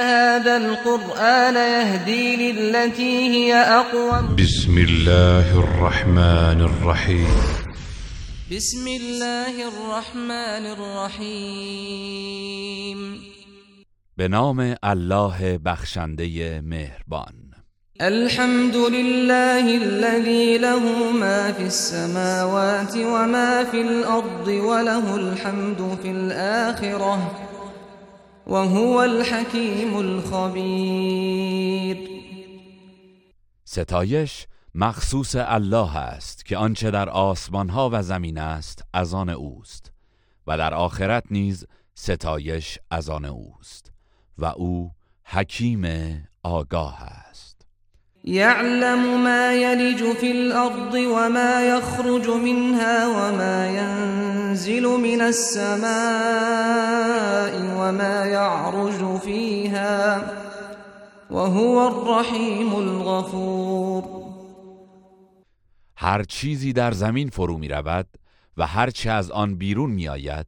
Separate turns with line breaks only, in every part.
هذا القرآن يهدي للتي هي أقوم.
بسم الله الرحمن الرحيم.
بسم الله الرحمن الرحيم.
به نام الله بخشنده مهربان.
الحمد لله الذي له ما في السماوات وما في الأرض وله الحمد في الآخرة. وهو الحكيم الخبير.
ستایش مخصوص الله است که آنچه در آسمان ها و زمین است از آن اوست و در آخرت نیز ستایش از آن اوست و او حکیم آگاه است.
يعلم ما يلج في الأرض وما يخرج منها وما ينزل من السماء وما يعرج فيها وهو الرحيم الغفور.
هر چیزی در زمین فرو می رود و هر چه از آن بیرون می آید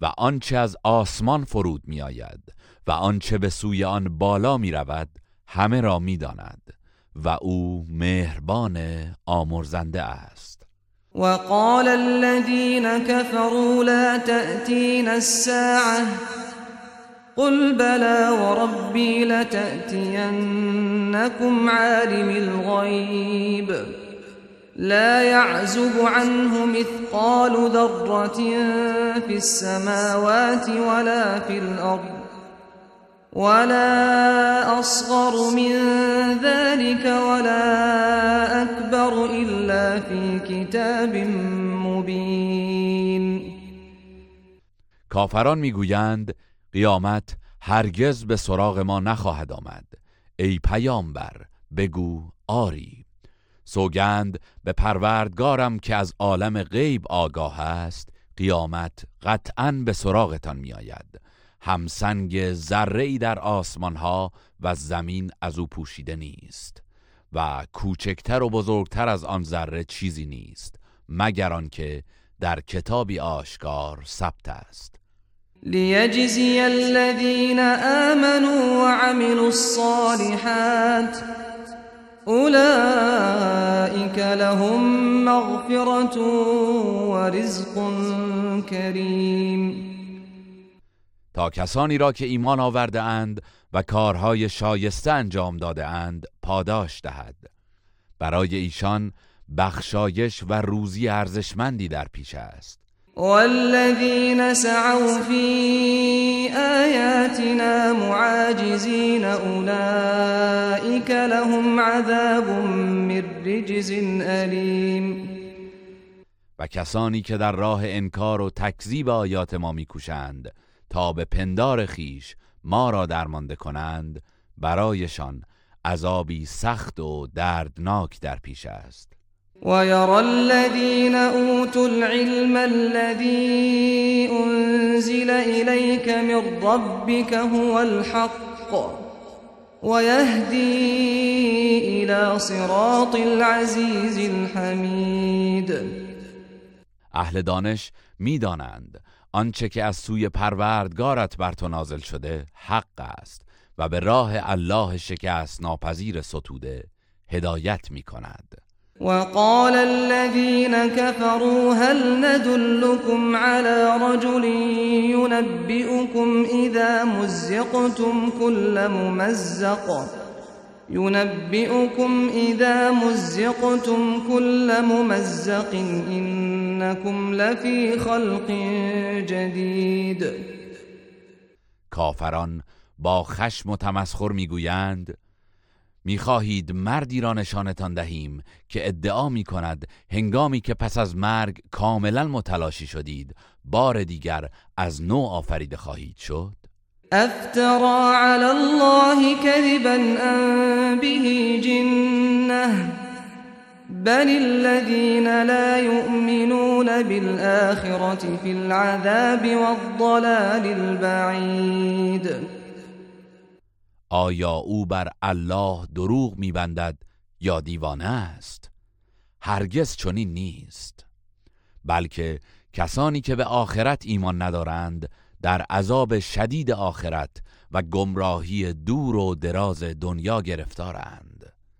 و آنچه از آسمان فرود می آید و آنچه به سوی آن بالا می رود همه را می داند. و أو مهربان آمرزنده است.
وقال الذين كفروا لا تأتين الساعة قل بلى وربي لتأتينكم عالم الغيب لا يعزب عنه مثقال ذرة في السماوات ولا في الأرض ولا أصغر من ذلك ولا أكبر إلا في كتاب مبين.
کافران می‌گویند قیامت هرگز به سراغ ما نخواهد آمد. ای پیامبر بگو آری. سوگند به پروردگارم که از عالم غیب آگاه است قیامت قطعا به سراغتان میآید. همسنگ ذره در آسمان ها و زمین از او پوشیده نیست و کوچکتر و بزرگتر از آن ذره چیزی نیست مگر آنکه در کتابی آشکار ثبت است.
ليجزي الذين آمنوا وعملوا الصالحات أولئك لهم مغفرة ورزق كريم
تا کسانی را که ایمان آورده اند و کارهای شایسته انجام داده اند پاداش دهد. برای ایشان بخشایش و روزی ارزشمندی در پیش است.
والذين سعوا في آياتنا معاجزين أولئك لهم عذاب من رجز أليم
و کسانی که در راه انکار و تکذیب آیات ما میکوشند تا به پندار خیش ما را درمانده کنند برایشان عذابی سخت و دردناک در پیش است.
ويرى الذين أوتوا العلم الذي أنزل إليك من ربك هو الحق ويهدي إلى صراط العزيز الحميد
اهل دانش می‌دانند آنچه که از سوی پروردگارت بر تو نازل شده حق است و به راه الله شکست ناپذیر ستوده هدایت می کند.
وقال الذين كفروا هل ندلكم على رجل ينبئكم إذا مزقتم كل ممزق. ينبئكم إذا مزقتم كل ممزق. إنكم لفي خلق جديد.
کافران با خشم و تمسخر می‌گویند می‌خواهید مردی را نشانتان دهیم که ادعا می کند هنگامی که پس از مرگ کاملا متلاشی شدید بار دیگر از نو آفریده خواهید شد؟
افترى على الله كذبا ام به جنه. بل الذين لا يؤمنون بالآخرة في العذاب والضلال البعید
آیا او بر الله دروغ میبندد یا دیوانه است؟ هرگز چنین نیست. بلکه کسانی که به آخرت ایمان ندارند در عذاب شدید آخرت و گمراهی دور و دراز دنیا گرفتارند.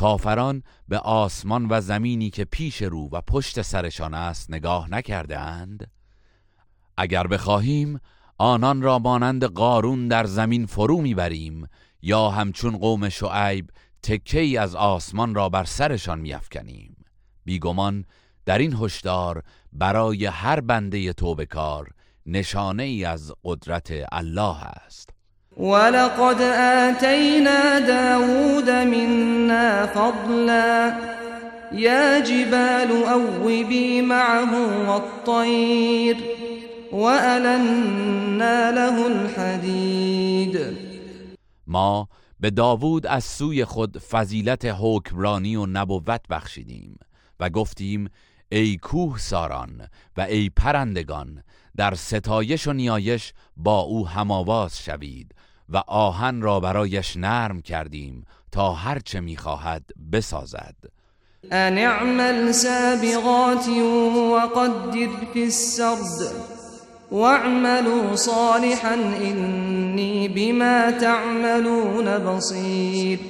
کافران به آسمان و زمینی که پیش رو و پشت سرشان است نگاه نکرده اند؟ اگر بخواهیم آنان را مانند قارون در زمین فرو می‌بریم یا همچون قوم شعیب تکه از آسمان را بر سرشان میافکنیم بیگمان در این هشدار برای هر بنده توبه کار نشانه ای از قدرت الله است
ولقد آتینا داود منا فضلا. یا جبال اوبی معه والطیر وألنا له الحدید
ما به داوود از سوی خود فضیلت حکمرانی و نبوت بخشیدیم و گفتیم ای کوه ساران و ای پرندگان در ستایش و نیایش با او هماواز شوید و آهن را برایش نرم کردیم تا هرچه می‌خواهد بسازد.
ان اعمل سابغات وقدر فی السرد واعملوا صالحا اینی بما تعملون بصیر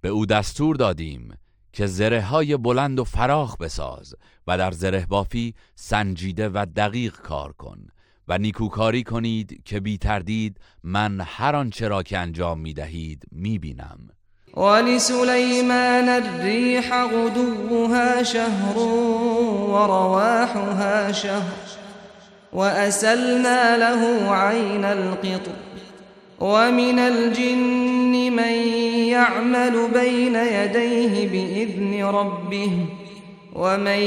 به او دستور دادیم که زره های بلند و فراخ بساز و در زره بافی سنجیده و دقیق کار کن و نیکوکاری کنید که بی تردید من هر آنچه را که انجام می دهید می بینم.
ولسلیمان الریح غدوها شهر ورواحها شهر وأسلنا له عين القطر ومن الجن من يعمل بين يديه بإذن ربه ومن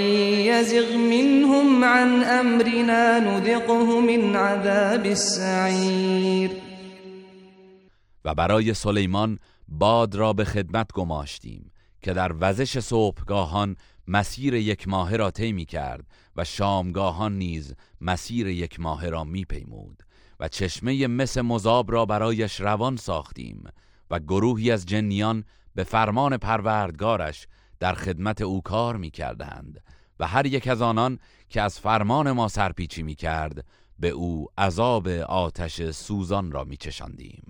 يزغ منهم عن أمرنا نذقه من عذاب السعير.
و برای سلیمان باد را به خدمت گماشتیم که در وزش صبحگاهان مسیر یک ماه را طی کرد و شامگاهان نیز مسیر یک ماه را می پیمود و چشمه مس مذاب را برایش روان ساختیم و گروهی از جنیان به فرمان پروردگارش در خدمت او کار می کردند و هر یک از آنان که از فرمان ما سرپیچی می کرد به او عذاب آتش سوزان را می چشندیم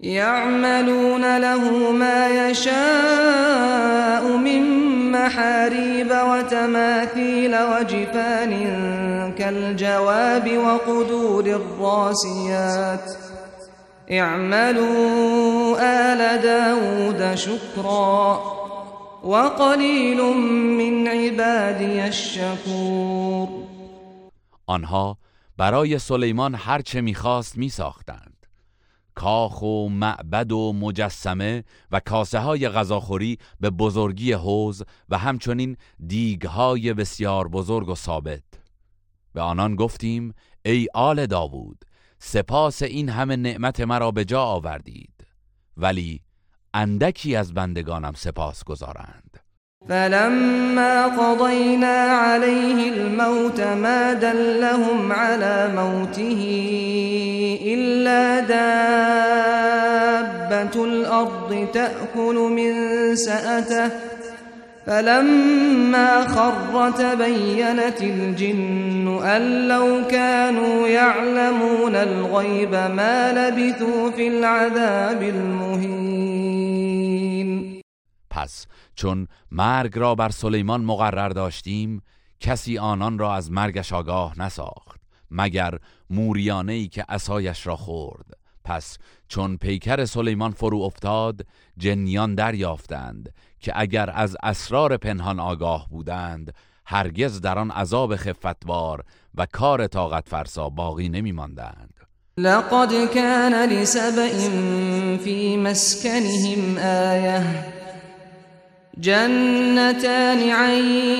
يعملون له ما يشاء من محاريب وتماثيل وجفان كالجواب وقدور الراسيات اعملوا آل داود شكرا وقليل من عبادي الشكور
آنها برای سلیمان هرچه می‌خواست میساختند. کاخ و معبد و مجسمه و کاسه های غذاخوری به بزرگی حوز و همچنین دیگ های بسیار بزرگ و ثابت. به آنان گفتیم ای آل داوود سپاس این همه نعمت مرا به جا آوردید. ولی اندکی از بندگانم سپاس گذارند.
فلما قضينا عليه الموت ما دلهم على موته إلا دابة الأرض تأكل من سأته فلما خر تبينت الجن أن لو كانوا يعلمون الغيب ما لبثوا في العذاب المهين.
پس چون مرگ را بر سلیمان مقرر داشتیم کسی آنان را از مرگش آگاه نساخت مگر موریانه ای که اسایش را خورد. پس چون پیکر سلیمان فرو افتاد جنیان دریافتند که اگر از اسرار پنهان آگاه بودند هرگز در آن عذاب خفتوار و کار طاقت فرسا باقی نمی ماندند
لقد كان لسبإ في مسكنهم آية. جنتان عن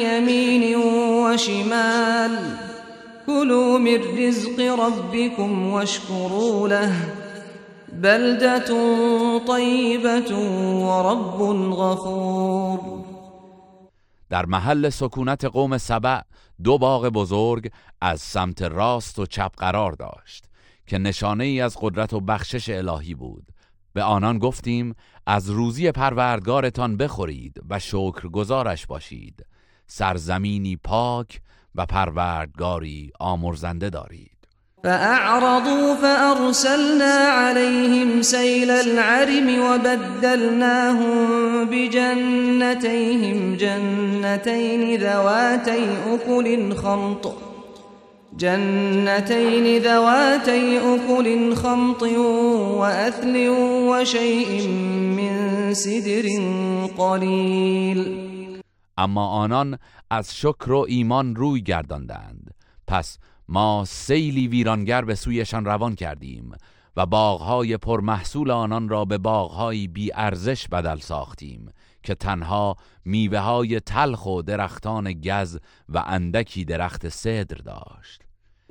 يمين وشمال. كلوا من رزق ربكم واشكروا له. بلدة طيبة ورب غفور.
در محل سکونت قوم سبع دو باغ بزرگ از سمت راست و چپ قرار داشت که نشانه ای از قدرت و بخشش الهی بود. به آنان گفتیم از روزی پروردگارتان بخورید و شکر گزارش باشید. سرزمینی پاک و پروردگاری آمرزنده دارید.
فأعرضوا فأرسلنا عليهم سيل العرم وبدلناهم بجنتيهم جنتين ذواتي أكل خمط جنتين ذواتي أكل خمط وأثل وشيء من سدر قليل.
اما آنان از شکر و ایمان روی گرداندند. پس ما سیلی ویرانگر به سویشان روان کردیم و باغهای پرمحصول آنان را به باغهایی بی ارزش بدل ساختیم که تنها میوه های تلخ و درختان گز و اندکی درخت صدر داشت.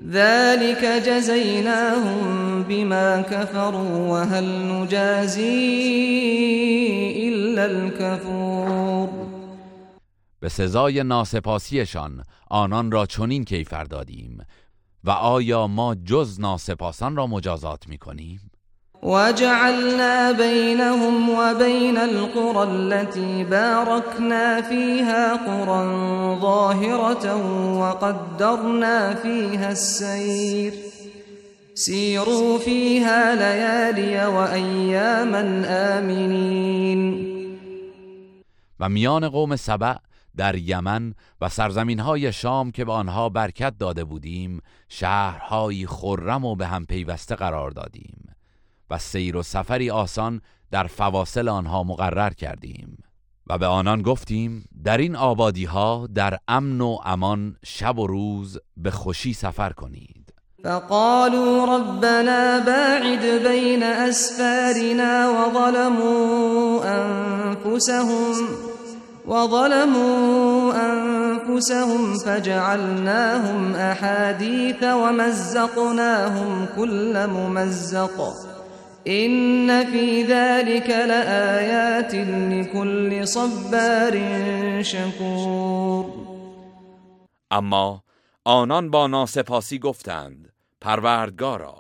ذلك جزيناهم بما كفروا وهل نجازي إلا الكفور
به سزای ناسپاسیشان آنان را چنین کیفر دادیم و آیا ما جز ناسپاسان را مجازات می کنیم؟
وجعلنا بينهم وبين القرى التي باركنا فيها قرى ظاهرة وقدرنا فيها السير سيروا فيها ليالي وأياما آمنين
و میان قوم سبع در یمن و سرزمین های شام که به آنها برکت داده بودیم شهرهایی خرم و به هم پیوسته قرار دادیم و سیر و سفری آسان در فواصل آنها مقرر کردیم و به آنان گفتیم در این آبادی ها در امن و امان شب و روز به خوشی سفر کنید.
فقالوا ربنا باعد بين أسفارنا وظلموا أنفسهم وظلموا أنفسهم فجعلناهم أحاديث ومزقناهم كل ممزق. إن في ذلك لآيات لكل صبار شكور.
اما آنان با ناسپاسی گفتند پروردگارا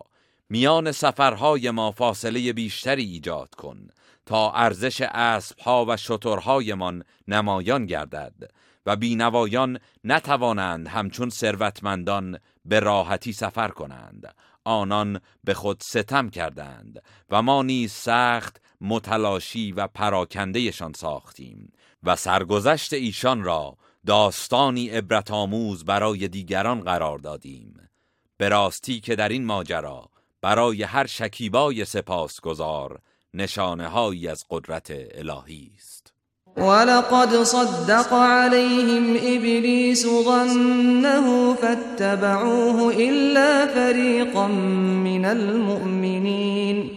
میان سفرهای ما فاصله بیشتری ایجاد کن. تا ارزش اسبها و شترهایمان نمایان گردد و بینوایان نتوانند همچون ثروتمندان به راحتی سفر کنند. آنان به خود ستم کردند و ما نیز سخت متلاشی و پراکندهشان ساختیم و سرگذشت ایشان را داستانی عبرت آموز برای دیگران قرار دادیم. به راستی که در این ماجرا برای هر شکیبای سپاسگزار نشانه هایی از قدرت الهی است.
ولقد صدق عليهم إبليس ظنه فاتبعوه إلا فريقا من المؤمنين.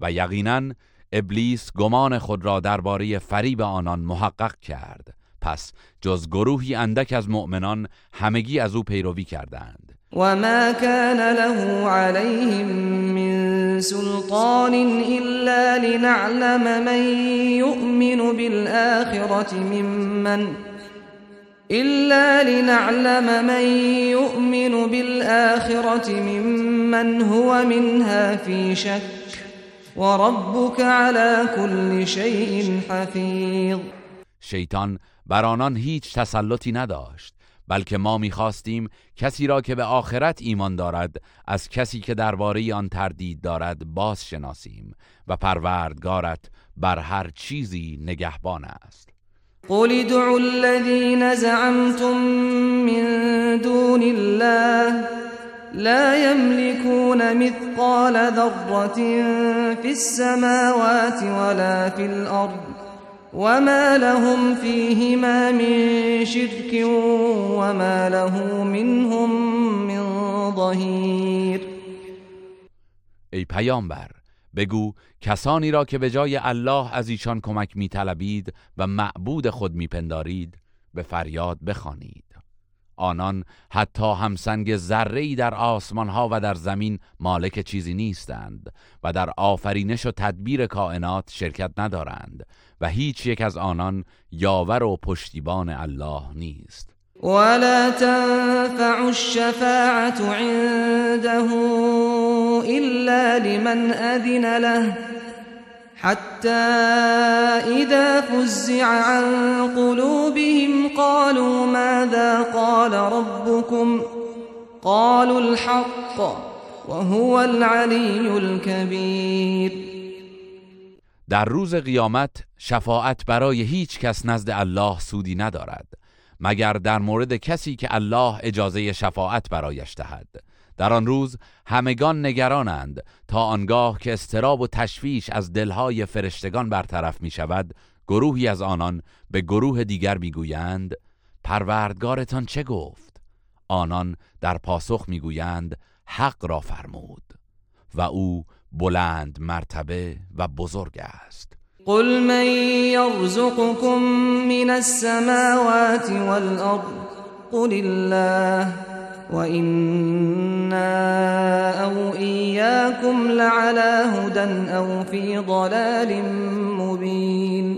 و یقینا ابلیس گمان خود را درباره فریب آنان محقق کرد. پس جز گروهی اندک از مؤمنان همگی از او پیروی کردند.
وما كان له عليهم من سلطان إلا لنعلم من يؤمن بالآخرة ممن إلا لنعلم من يؤمن بالآخرة ممن هو منها في شك وربك على كل شيء حفيظ
شیطان بر آنان هیچ تسلطی نداشت. بلکه ما می‌خواستیم کسی را که به آخرت ایمان دارد از کسی که درباره آن تردید دارد باز شناسیم و پروردگارت بر هر چیزی نگهبان است.
قل ادعوا الذين زعمتم من دون الله لا يملكون مثقال ذرة في السماوات ولا في الأرض وما لهم فيهما من شرك وما له منهم من ظهیر
ای پیامبر بگو کسانی را که به جای الله از ایشان کمک میطلبید و معبود خود میپندارید به فریاد بخوانید. آنان حتی همسنگ ذره در آسمان ها و در زمین مالک چیزی نیستند و در آفرینش و تدبیر کائنات شرکت ندارند. و هیچ یک از آنان یاور و پشتیبان الله نیست.
ولا تنفع الشفاعة عنده إلا لمن أذن له حتى إذا فزع عن قلوبهم قالوا ماذا قال ربكم؟ قالوا الحق وهو العلي الكبير.
در روز قیامت شفاعت برای هیچ کس نزد الله سودی ندارد مگر در مورد کسی که الله اجازه شفاعت برایش دهد. در آن روز همگان نگرانند تا آنگاه که استراب و تشویش از دلهای فرشتگان برطرف می شود گروهی از آنان به گروه دیگر می‌گویند پروردگارتان چه گفت؟ آنان در پاسخ می‌گویند حق را فرمود. و او بلند مرتبه و بزرگ است.
قل من يرزقكم من السماوات والأرض قل الله وإنا أو إياكم لعلى هدى أو في ضلال مبين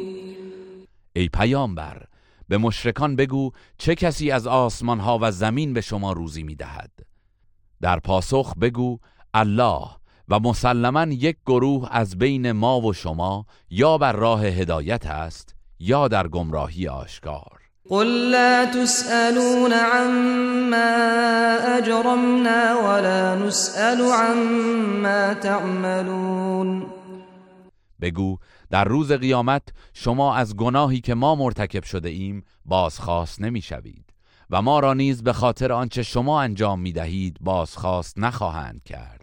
ای پیامبر به مشرکان بگو چه کسی از آسمان ها و زمین به شما روزی می دهد در پاسخ بگو الله و مسلما یک گروه از بین ما و شما یا بر راه هدایت است یا در گمراهی آشکار.
قل لا تسألون عما أجرمنا ولا نسأل عما تعملون.
بگو در روز قیامت شما از گناهی که ما مرتکب شده ایم بازخواست نمی‌شوید و ما را نیز به خاطر آنچه شما انجام می دهید بازخواست نخواهند کرد.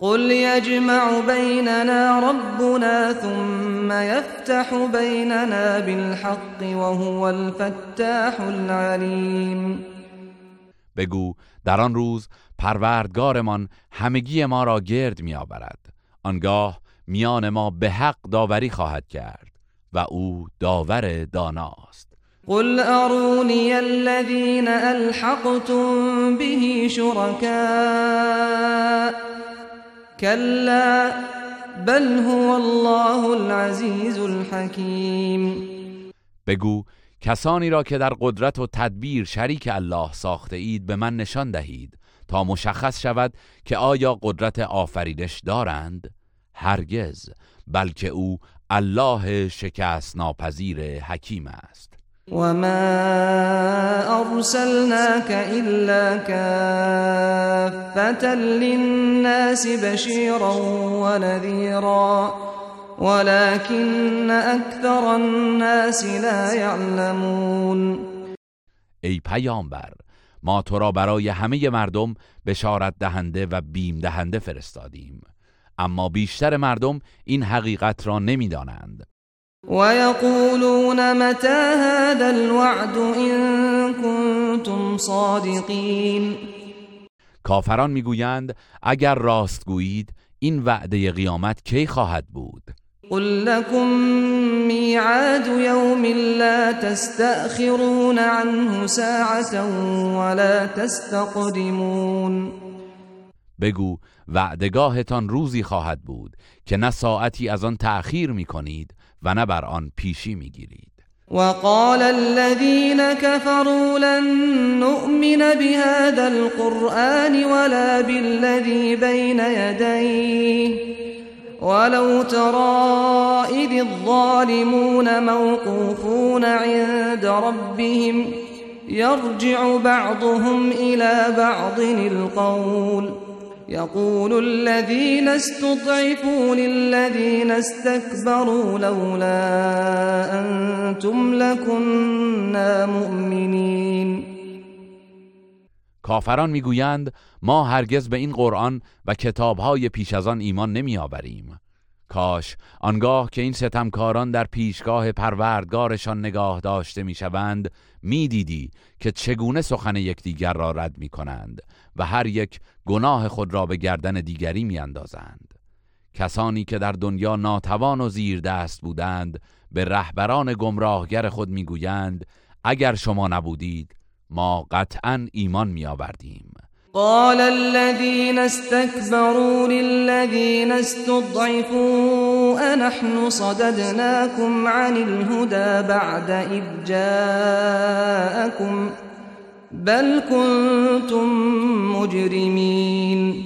قل يجمع بيننا ربنا ثم يفتح بيننا بالحق وهو الفتاح العليم.
بگو در آن روز پروردگارمان همگی ما را گرد میآورد. آنگاه میان ما به حق داوری خواهد کرد و او داور داناست.
قل اروني الذين الحقتم به شركاء كلا بل هو الله العزیز الحکیم
بگو کسانی را که در قدرت و تدبیر شریک الله ساخته اید به من نشان دهید تا مشخص شود که آیا قدرت آفرینش دارند؟ هرگز بلکه او الله شکست ناپذیر حکیم است.
وما أرسلناك إلا كافة للناس بشيرا ونذيرا ولكن أكثر الناس لا يعلمون
ای پیامبر ما تو را برای همه مردم بشارت دهنده و بیم دهنده فرستادیم. اما بیشتر مردم این حقیقت را نمی‌دانند.
ويقولون متى هذا الوعد إن كنتم صادقين؟
کافران می‌گویند اگر راست گویید این وعده قیامت کی خواهد بود؟
قل لكم میعاد يوم لا تستأخرون عنه ساعة ولا تستقدمون.
بگو وعدگاهتان روزی خواهد بود که نه ساعتی از آن تأخیر می کنید و نه بر آن پیشی میگیرید.
وقال الذين كفروا لن نؤمن بهذا القرآن ولا بالذي بين يديه. ولو ترى إذ الظالمون موقوفون عند ربهم يرجع بعضهم إلى بعض القول. يقول الذين استضعفوا للذين استكبروا لولا أنتم لكنا مؤمنين.
کافران می‌گویند ما هرگز به این قرآن و کتابهای پیش از آن ایمان نمی آوریم کاش آنگاه که این ستمکاران در پیشگاه پروردگارشان نگاه داشته می‌شوند می‌دیدی که چگونه سخن یکدیگر را رد می کنند و هر یک گناه خود را به گردن دیگری میاندازند. کسانی که در دنیا ناتوان و زیر دست بودند به رهبران گمراهگر خود می‌گویند اگر شما نبودید ما قطعا ایمان می آوردیم
قال الذين استكبروا للذين استضعفوا أنحن صددناكم عن الهدى بعد إذ جاءكم بل كنتم مجرمين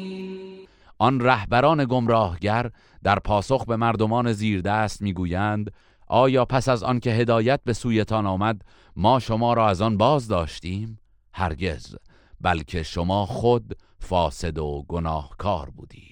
آن رهبران گمراهگر در پاسخ به مردمان زیردست می‌گویند آیا پس از آن که هدایت به سویتان آمد ما شما را از آن باز داشتیم؟ هرگز بلکه شما خود فاسد و گناهکار بودید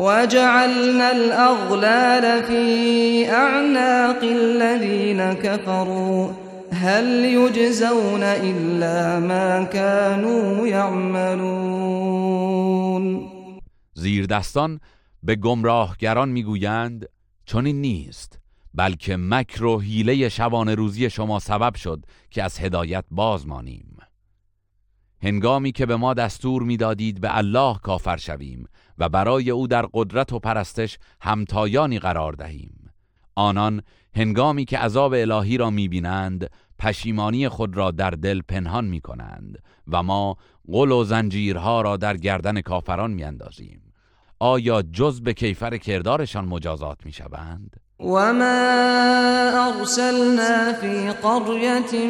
وجعلنا الأغلال في أعناق الذين كفروا. هل يجزون إلا ما كانوا يعملون؟
زیردستان به گمراهگران می‌گویند چون این نیست بلکه مکر و حیله شبانه روزی شما سبب شد که از هدایت باز مانیم. هنگامی که به ما دستور می‌دادید به الله کافر شویم و برای او در قدرت و پرستش همتایانی قرار دهیم آنان هنگامی که عذاب الهی را می‌بینند پشیمانی خود را در دل پنهان می کنند و ما قل و زنجیرها را در گردن کافران میاندازیم آیا جز به کیفر کردارشان مجازات می شوند؟
وما أرسلنا في قرية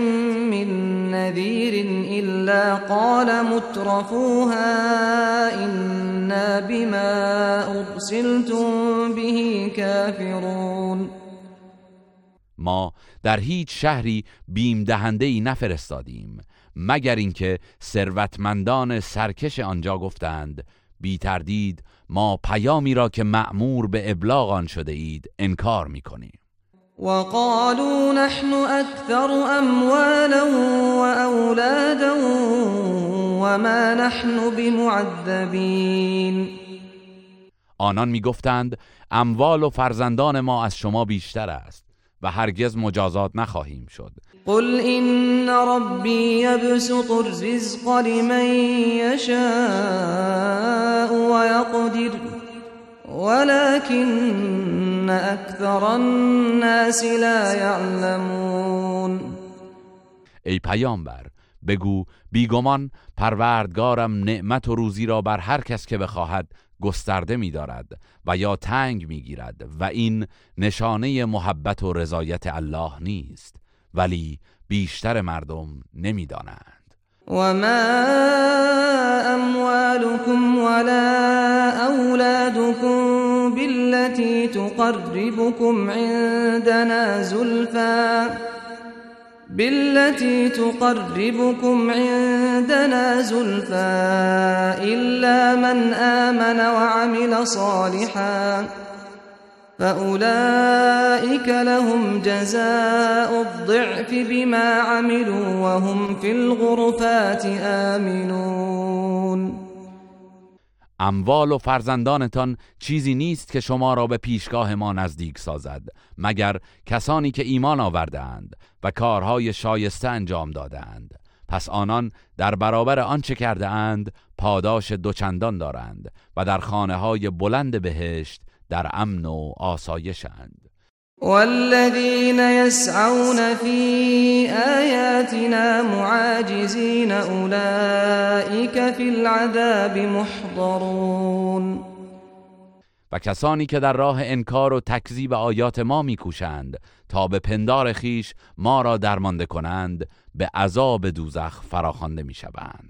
من نذير إلا قال مترفوها إنا بما أرسلتم به كافرون
ما در هیچ شهری بیم دهنده ای نفرستادیم مگر اینکه ثروتمندان سرکش آنجا گفتند بی تردید ما پیامی را که مأمور به ابلاغ آن شده اید انکار می کنیم.
وقالوا نحن أكثر أموالا وأولادا وما نحن بمعذبين
آنان می‌گفتند اموال و فرزندان ما از شما بیشتر است و هرگز مجازات نخواهیم شد.
قل إن ربي يبسط الرزق لمن يشاء ويقدر ولكن أكثر الناس لا يعلمون.
ای پیامبر بگو بیگمان پروردگارم نعمت و روزی را بر هر کس که بخواهد گسترده می‌دارد و یا تنگ می‌گیرد و این نشانه محبت و رضایت الله نیست. ولی بیشتر مردم نمی‌دانند.
وما أموالكم ولا أولادكم بالتي تقربكم عندنا زلفى بالتي تقربكم عندنا زلفى إلا من آمن وعمل صالحا فأولئك لهم جزاء الضعف بما عملوا وهم في الغرفات آمنون
اموال و فرزندانتان چیزی نیست که شما را به پیشگاه ما نزدیک سازد مگر کسانی که ایمان آوردهاند و کارهای شایسته انجام دادند پس آنان در برابر آنچه کرده اند پاداش دوچندان دارند و در خانه های بلند بهشت در امن و آسایشند
والذين يسعون في آياتنا معاجزين أولئك في العذاب محضرون.
و کسانی که در راه انکار و تکذیب آیات ما میکوشند تا به پندار خیش ما را درمانده کنند به عذاب دوزخ فراخوانده می‌شوند.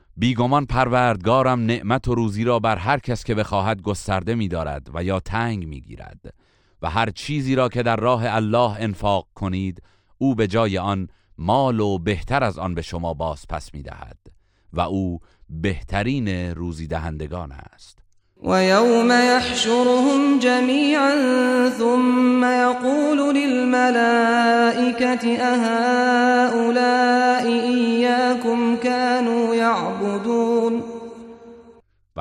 بیگمان پروردگارم نعمت و روزی را بر هر کس که بخواهد گسترده می‌دارد و یا تنگ می‌گیرد و هر چیزی را که در راه الله انفاق کنید او به جای آن مال و بهتر از آن به شما باز پس می‌دهد و او بهترین روزی دهندگان است
ويوم يحشرهم جميعا ثم يقول للملائكة أهؤلاء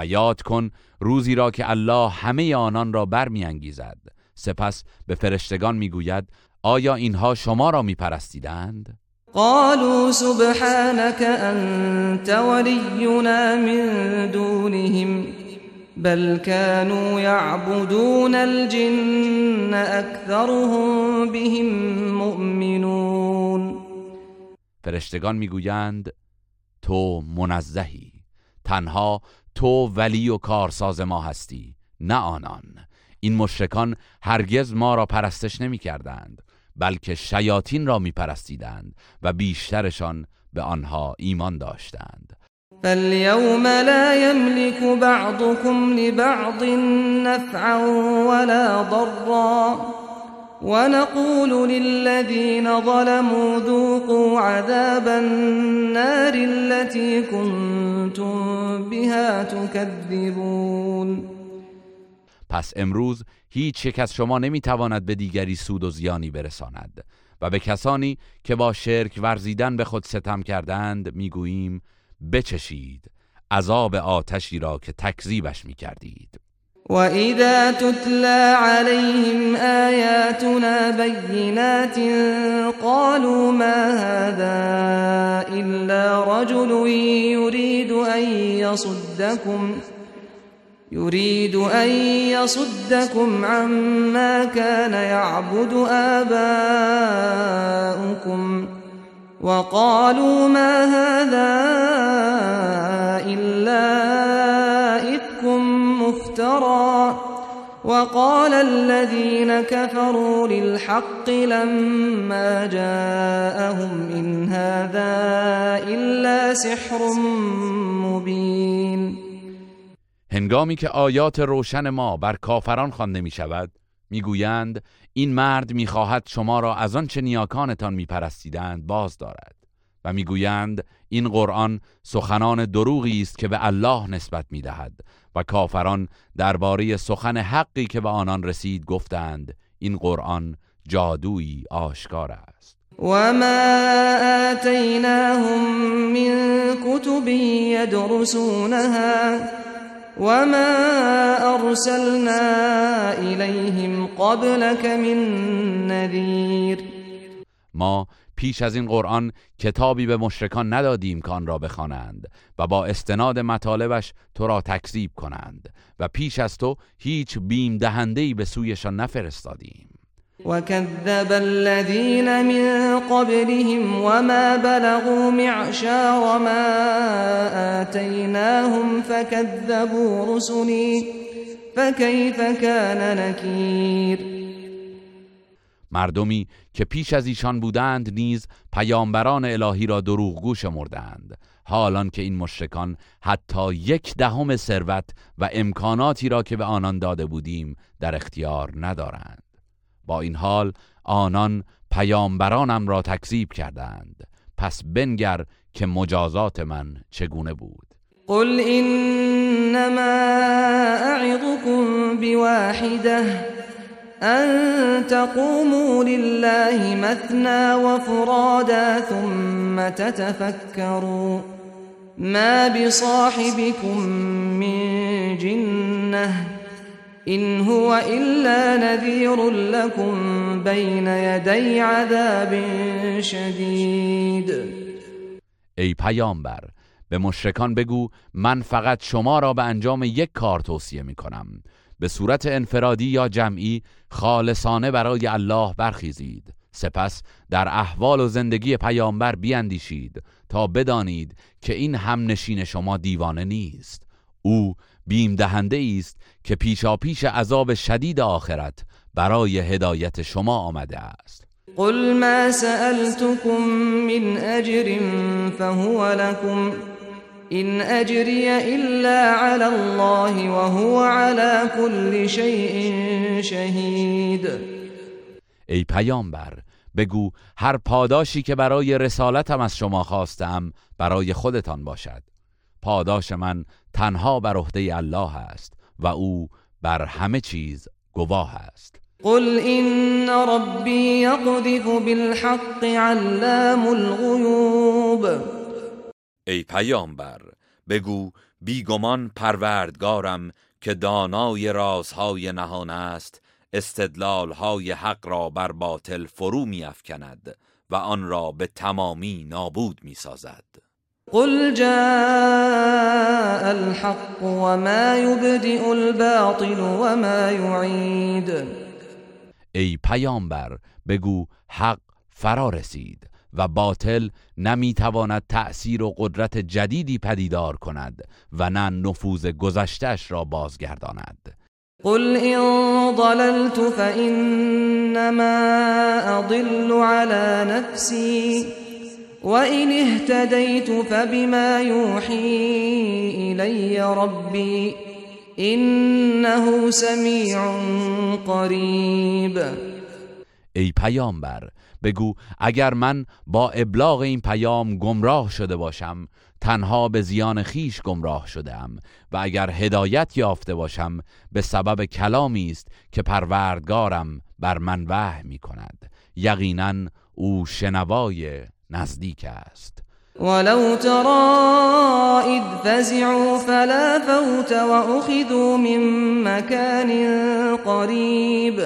و یاد کن روزی را که الله همه آنان را برمیانگیزد. سپس به فرشتگان می‌گوید آیا اینها شما را میپرستیدند؟
قالوا سبحانك أنت ولينا من دونهم بل كانوا يعبدون الجن أكثرهم بهم مؤمنون.
فرشتگان می‌گویند تو منزهی تنها تو ولی و کارساز ما هستی نه آنان. این مشرکان هرگز ما را پرستش نمی کردند بلکه شیاطین را می پرستیدند و بیشترشان به آنها ایمان داشتند.
فاليوم لا يملك بعضكم لبعض نفعا ولا ضرا ونقول للذين ظلموا ذوقوا عذاب النار التي كنتم بها تكذبون.
پس امروز هیچ یک از شما نمی‌تواند به دیگری سود و زیانی برساند و به کسانی که با شرک ورزیدن به خود ستم کردند می‌گوییم بچشید عذاب آتشی را که تکذیبش می‌کردید.
وإذا تتلى عليهم آياتنا بينات قالوا ما هذا إلا رجل يريد أن يصدكم يريد أن يصدكم عما كان يعبد آباؤكم وقالوا ما هذا إلا مفترى وقال الذين كفروا للحق لما جاءهم إن هذا إلا سحر مبين.
هنگامی که آیات روشن ما بر کافران خوانده می شود می‌گویند این مرد می‌خواهد شما را از آنچه نیاکانتان میپرستیدند باز دارد. و می‌گویند این قرآن سخنان دروغی است که به الله نسبت می‌دهد. و کافران درباره سخن حقی که به آنان رسید گفتند این قرآن جادویی آشکار است.
وما آتيناهم من كتب يدرسونها وما أرسلنا إليهم قبلك من نذير
ما پیش از این قرآن کتابی به مشرکان ندادیم که آن را بخوانند و با استناد مطالبش تو را تکذیب کنند و پیش از تو هیچ بیم دهنده‌ای به سویشان نفرستادیم.
وكذب الذين من قبلهم وما بلغوا معشار ما آتيناهم فكذبوا رسلي فكيف كان نكير
مردمی که پیش از ایشان بودند نیز پیامبران الهی را دروغگو شمردند. حالان که این مشرکان حتی یک دهم ثروت و امکاناتی را که به آنان داده بودیم در اختیار ندارند. با این حال آنان پیامبرانم را تکذیب کردند. پس بنگر که مجازات من چگونه بود؟
قل إنما أعظكم بواحدة أن تقوموا لله مثنى وفرادا ثم تتفكروا ما بصاحبكم من جنة إن هو إلا نذير لكم بين يدي عذاب شديد.
ای پیامبر به مشرکان بگو من فقط شما را به انجام یک کار توصیه می کنم به صورت انفرادی یا جمعی خالصانه برای الله برخیزید. سپس در احوال و زندگی پیامبر بیاندیشید تا بدانید که این هم نشین شما دیوانه نیست. او بیم دهنده است که پیشا پیش عذاب شدید آخرت برای هدایت شما آمده است.
قل ما سألتكم من أجر فهو لكم إن أجري إلا على الله وهو على كل شيء شهید
ای پیامبر بگو هر پاداشی که برای رسالتم از شما خواستم برای خودتان باشد. پاداش من تنها بر عهده الله است و او بر همه چیز گواه است.
قل إن ربي يقذف بالحق علام الغيوب.
ای پیامبر بگو بیگمان پروردگارم که دانای رازهای نهان است استدلالهای حق را بر باطل فرو میافکند و آن را به تمامی نابود می‌سازد
قل جاء الحق وما يبدئ الباطل وما يعيد
ای پیامبر بگو حق فرا رسید. و باطل نمی‌تواند تأثیر و قدرت جدیدی پدیدار کند و نه نفوذ گذشتش را بازگرداند.
قل إن ضللت فإنما أضل على نفسي وإن اهتديت فبما يوحي إلي ربي إنه سميع قريب.
ای پیامبر بگو اگر من با ابلاغ این پیام گمراه شده باشم تنها به زیان خیش گمراه شدم و اگر هدایت یافته باشم به سبب کلامی است که پروردگارم بر من وحی می کند یقینا او شنوای نزدیک است.
ولو ترى إذ فزعوا فلا فوت وأخذوا من مكان قريب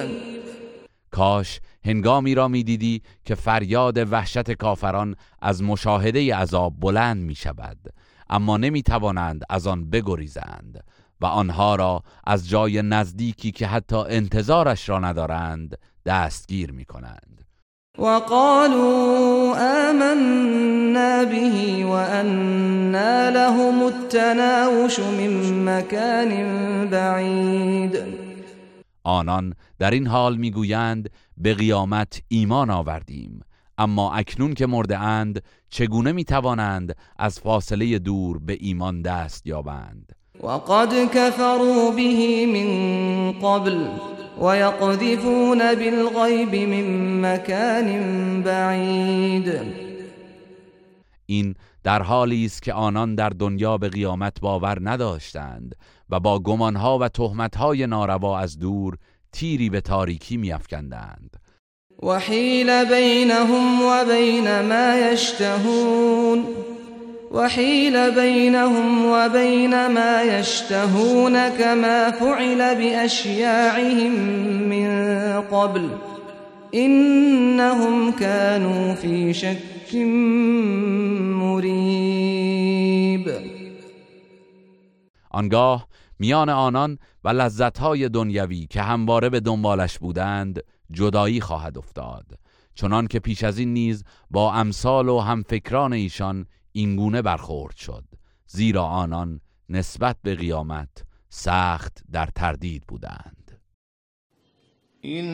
کاش هنگامی را می‌دیدی که فریاد وحشت کافران از مشاهده عذاب بلند می شود اما نمی توانند از آن بگریزند و آنها را از جای نزدیکی که حتی انتظارش را ندارند دستگیر می کنند
وقالوا آمنا به وأنا لهم التناوش من مكان بعید.
آنان در این حال می‌گویند به قیامت ایمان آوردیم. اما اکنون که مرده اند چگونه می‌توانند از فاصله دور به ایمان دست یابند؟
وقد كفروا به من قبل ويقذفون بالغيب من مكان بعید
این در حالی است که آنان در دنیا به قیامت باور نداشتند و با گمانها و تهمتهای ناروا از دور تیری به تاریکی میافکندند.
وحیل بینهم و بین ما یشتهون. وحيل بينهم وبين ما يشتهون كما فعل بأشياعهم من قبل. إنهم كانوا في شك مريب
آنگاه میان آنان و لذتهای دنیوی که همواره به دنبالش بودند جدایی خواهد افتاد. چنان که پیش از این نیز با امثال و همفکران ایشان اینگونه برخورد شد. زیرا آنان نسبت به قیامت سخت در تردید بودند.
این